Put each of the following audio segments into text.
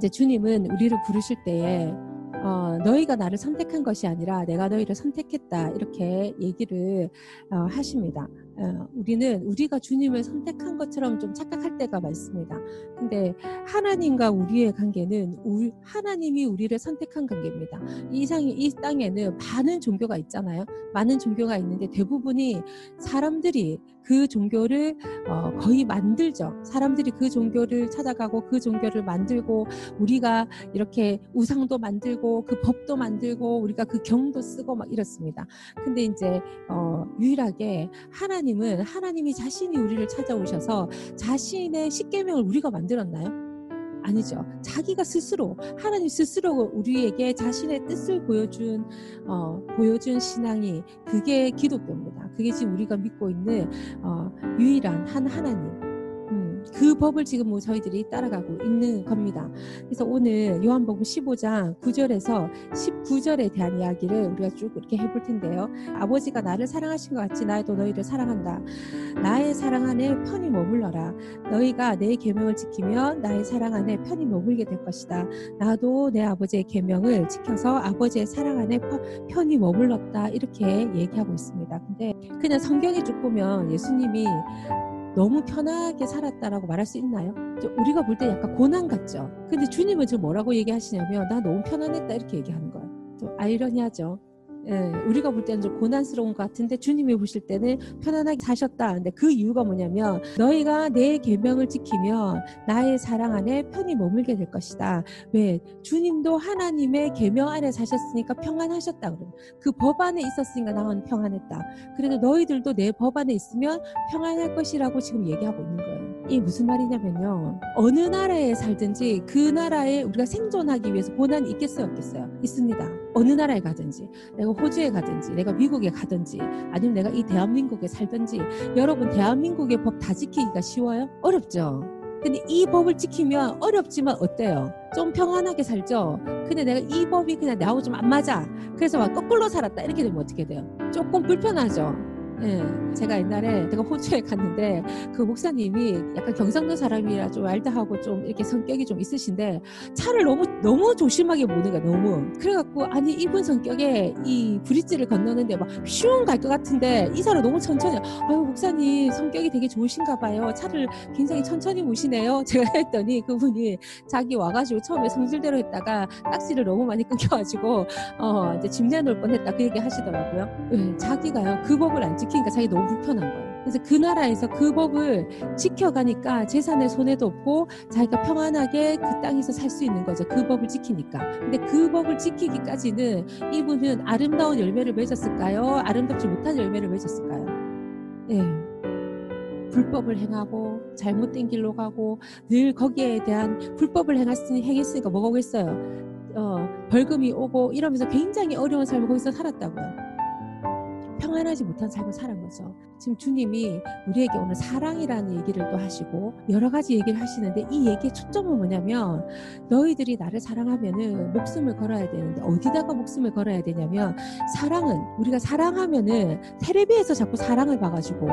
이제 주님은 우리를 부르실 때에 어, 너희가 나를 선택한 것이 아니라 내가 너희를 선택했다 이렇게 얘기를 어, 하십니다. 어, 우리는 우리가 주님을 선택한 것처럼 좀 착각할 때가 많습니다. 근데 하나님과 우리의 관계는 우리, 하나님이 우리를 선택한 관계입니다. 이, 상, 이 땅에는 많은 종교가 있잖아요. 많은 종교가 있는데 대부분이 사람들이 그 종교를 어, 거의 만들죠. 사람들이 그 종교를 찾아가고 그 종교를 만들고 우리가 이렇게 우상도 만들고 그 법도 만들고 우리가 그 경도 쓰고 막 이렇습니다. 근데 이제 어, 유일하게 하나님은 하나님이 자신이 우리를 찾아오셔서 자신의 십계명을 우리가 만들었나요? 아니죠. 자기가 스스로 하나님 스스로 우리에게 자신의 뜻을 보여준 어, 보여준 신앙이 그게 기독교입니다. 그게 지금 우리가 믿고 있는 어, 유일한 한 하나님. 그 법을 지금 뭐 저희들이 따라가고 있는 겁니다. 그래서 오늘 요한복음 15장 9절에서 19절에 대한 이야기를 우리가 쭉 이렇게 해볼 텐데요. 아버지가 나를 사랑하신 것 같이 나도 너희를 사랑한다. 나의 사랑 안에 편히 머물러라. 너희가 내 계명을 지키면 나의 사랑 안에 편히 머물게 될 것이다. 나도 내 아버지의 계명을 지켜서 아버지의 사랑 안에 편히 머물렀다. 이렇게 얘기하고 있습니다. 근데 그냥 성경에 쭉 보면 예수님이 너무 편하게 살았다라고 말할 수 있나요? 우리가 볼 때 약간 고난 같죠. 근데 주님은 지금 뭐라고 얘기하시냐면 나 너무 편안했다 이렇게 얘기하는 거예요. 좀 아이러니하죠. 예, 우리가 볼 때는 좀 고난스러운 것 같은데 주님이 보실 때는 편안하게 사셨다. 근데 그 이유가 뭐냐면 너희가 내 계명을 지키면 나의 사랑 안에 편히 머물게 될 것이다. 왜? 주님도 하나님의 계명 안에 사셨으니까 평안하셨다. 그러면 그법 안에 있었으니까 나는 평안했다. 그래도 너희들도 내 법 안에 있으면 평안할 것이라고 지금 얘기하고 있는 거예요. 이 무슨 말이냐면요. 어느 나라에 살든지 그 나라에 우리가 생존하기 위해서 고난이 있겠어요, 없겠어요? 있습니다. 어느 나라에 가든지, 내가 호주에 가든지, 내가 미국에 가든지, 아니면 내가 이 대한민국에 살든지, 여러분 대한민국의 법 다 지키기가 쉬워요? 어렵죠. 근데 이 법을 지키면 어렵지만 어때요? 좀 평안하게 살죠? 근데 내가 이 법이 그냥 나하고 좀안 맞아. 그래서 막 거꾸로 살았다. 이렇게 되면 어떻게 돼요? 조금 불편하죠? 예, 제가 옛날에 제가 호주에 갔는데 그 목사님이 약간 경상도 사람이라 좀 알다하고 좀 이렇게 성격이 좀 있으신데 차를 너무 너무 조심하게 모는 거야 너무. 그래갖고 아니 이분 성격에 이 브릿지를 건너는데 막 슝 갈 것 같은데 이 사람 너무 천천히 아유 목사님 성격이 되게 좋으신가 봐요. 차를 굉장히 천천히 모시네요. 제가 했더니 그분이 자기 와가지고 처음에 성질대로 했다가 딱지를 너무 많이 끊겨가지고 어 이제 집 내놓을 뻔했다 그 얘기 하시더라고요. 네, 자기가요 그 법을 안 지키 지키니까 자기 너무 불편한 거예요. 그래서 그 나라에서 그 법을 지켜가니까 재산에 손해도 없고 자기가 평안하게 그 땅에서 살 수 있는 거죠. 그 법을 지키니까. 근데 그 법을 지키기까지는 이분은 아름다운 열매를 맺었을까요? 아름답지 못한 열매를 맺었을까요? 예. 네. 불법을 행하고 잘못된 길로 가고 늘 거기에 대한 불법을 행했으니 행했으니까 뭐가 오겠어요? 어, 벌금이 오고 이러면서 굉장히 어려운 삶을 거기서 살았다고요. 평안하지 못한 삶을 살은 거죠. 지금 주님이 우리에게 오늘 사랑이라는 얘기를 또 하시고 여러 가지 얘기를 하시는데 이 얘기의 초점은 뭐냐면 너희들이 나를 사랑하면은 목숨을 걸어야 되는데 어디다가 목숨을 걸어야 되냐면 사랑은 우리가 사랑하면은 테레비에서 자꾸 사랑을 봐가지고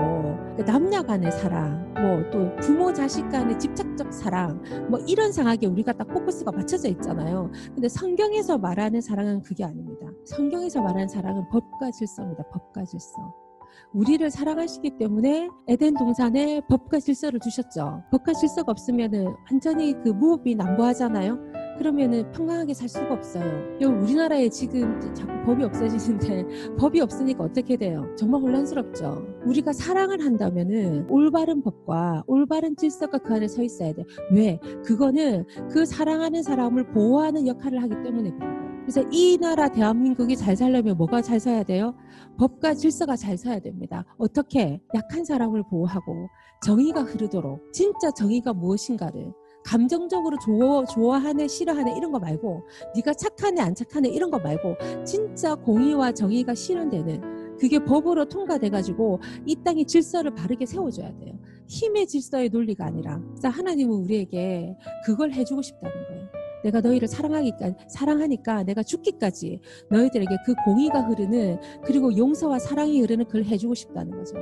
그 남녀 간의 사랑 뭐 또 부모 자식 간의 집착적 사랑 뭐 이런 상하게 우리가 딱 포커스가 맞춰져 있잖아요. 근데 성경에서 말하는 사랑은 그게 아닙니다. 성경에서 말하는 사랑은 법과 질서입니다. 법과 질서. 우리를 사랑하시기 때문에 에덴 동산에 법과 질서를 두셨죠. 법과 질서가 없으면은 완전히 그 무업이 난무하잖아요. 그러면은 평강하게 살 수가 없어요. 여기 우리나라에 지금 자꾸 법이 없어지는데 법이 없으니까 어떻게 돼요? 정말 혼란스럽죠. 우리가 사랑을 한다면은 올바른 법과 올바른 질서가 그 안에 서 있어야 돼. 왜? 그거는 그 사랑하는 사람을 보호하는 역할을 하기 때문에 그래요. 그래서 이 나라 대한민국이 잘 살려면 뭐가 잘 서야 돼요? 법과 질서가 잘 서야 됩니다. 어떻게? 약한 사람을 보호하고 정의가 흐르도록 진짜 정의가 무엇인가를 감정적으로 좋아, 좋아하네 싫어하네 이런 거 말고 네가 착하네 안 착하네 이런 거 말고 진짜 공의와 정의가 실현되는 그게 법으로 통과돼 가지고 이 땅의 질서를 바르게 세워줘야 돼요. 힘의 질서의 논리가 아니라. 하나님은 우리에게 그걸 해주고 싶다는 거예요. 내가 너희를 사랑하니까 사랑하니까 내가 죽기까지 너희들에게 그 공의가 흐르는 그리고 용서와 사랑이 흐르는 그걸 해주고 싶다는 거죠.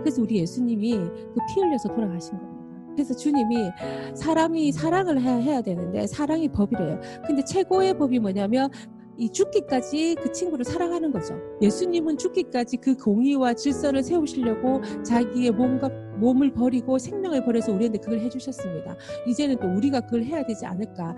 그래서 우리 예수님이 그 피 흘려서 돌아가신 겁니다. 그래서 주님이 사람이 사랑을 해야, 해야 되는데 사랑이 법이래요. 근데 최고의 법이 뭐냐면 이 죽기까지 그 친구를 사랑하는 거죠. 예수님은 죽기까지 그 공의와 질서를 세우시려고 자기의 몸과 몸을 버리고 생명을 버려서 우리한테 그걸 해주셨습니다. 이제는 또 우리가 그걸 해야 되지 않을까.